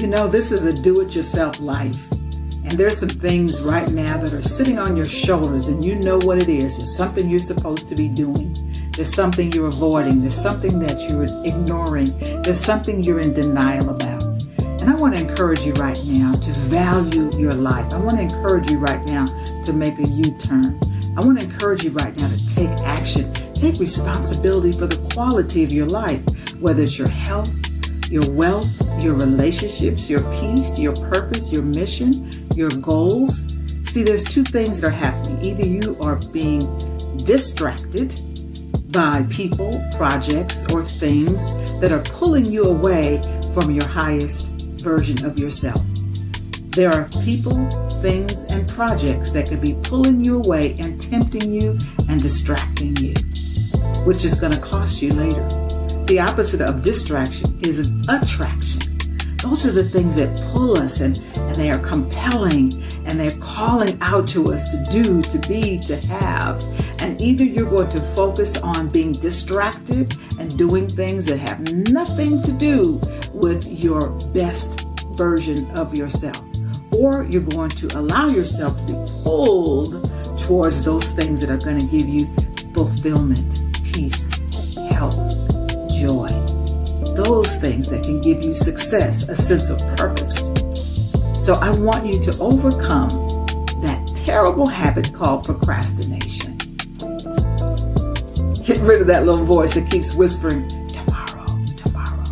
You know, this is a do it yourself life. And there's some things right now that are sitting on your shoulders, and you know what it is. There's something you're supposed to be doing. There's something you're avoiding. There's something that you're ignoring. There's something you're in denial about. And I want to encourage you right now to value your life. I want to encourage you right now to make a U turn. I want to encourage you right now to take action. Take responsibility for the quality of your life, whether it's your health, your wealth, your relationships, your peace, your purpose, your mission, your goals. See, there's two things that are happening. Either you are being distracted by people, projects, or things that are pulling you away from your highest version of yourself. There are people, things, and projects that could be pulling you away and tempting you and distracting you, which is going to cost you later. The opposite of distraction is attraction. Those are the things that pull us and, and they are compelling and they're calling out to us to do, to be, to have. And either you're going to focus on being distracted and doing things that have nothing to do with your best version of yourself, or you're going to allow yourself to be pulled towards those things that are going to give you fulfillment, peace, health. Those things that can give you success, a sense of purpose. So I want you to overcome that terrible habit called procrastination. Get rid of that little voice that keeps whispering, tomorrow, tomorrow.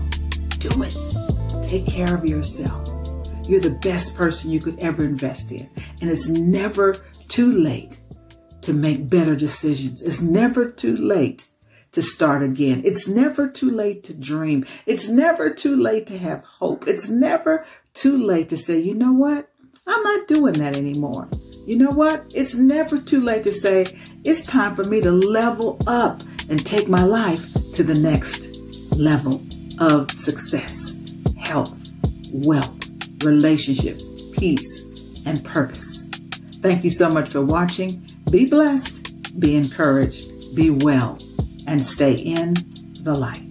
Do it. Take care of yourself. You're the best person you could ever invest in. And it's never too late to make better decisions. It's never too late to start again. It's never too late to dream. It's never too late to have hope. It's never too late to say, you know what? I'm not doing that anymore. You know what? It's never too late to say, it's time for me to level up and take my life to the next level of success, health, wealth, relationships, peace, and purpose. Thank you so much for watching. Be blessed, be encouraged, be well and stay in the light.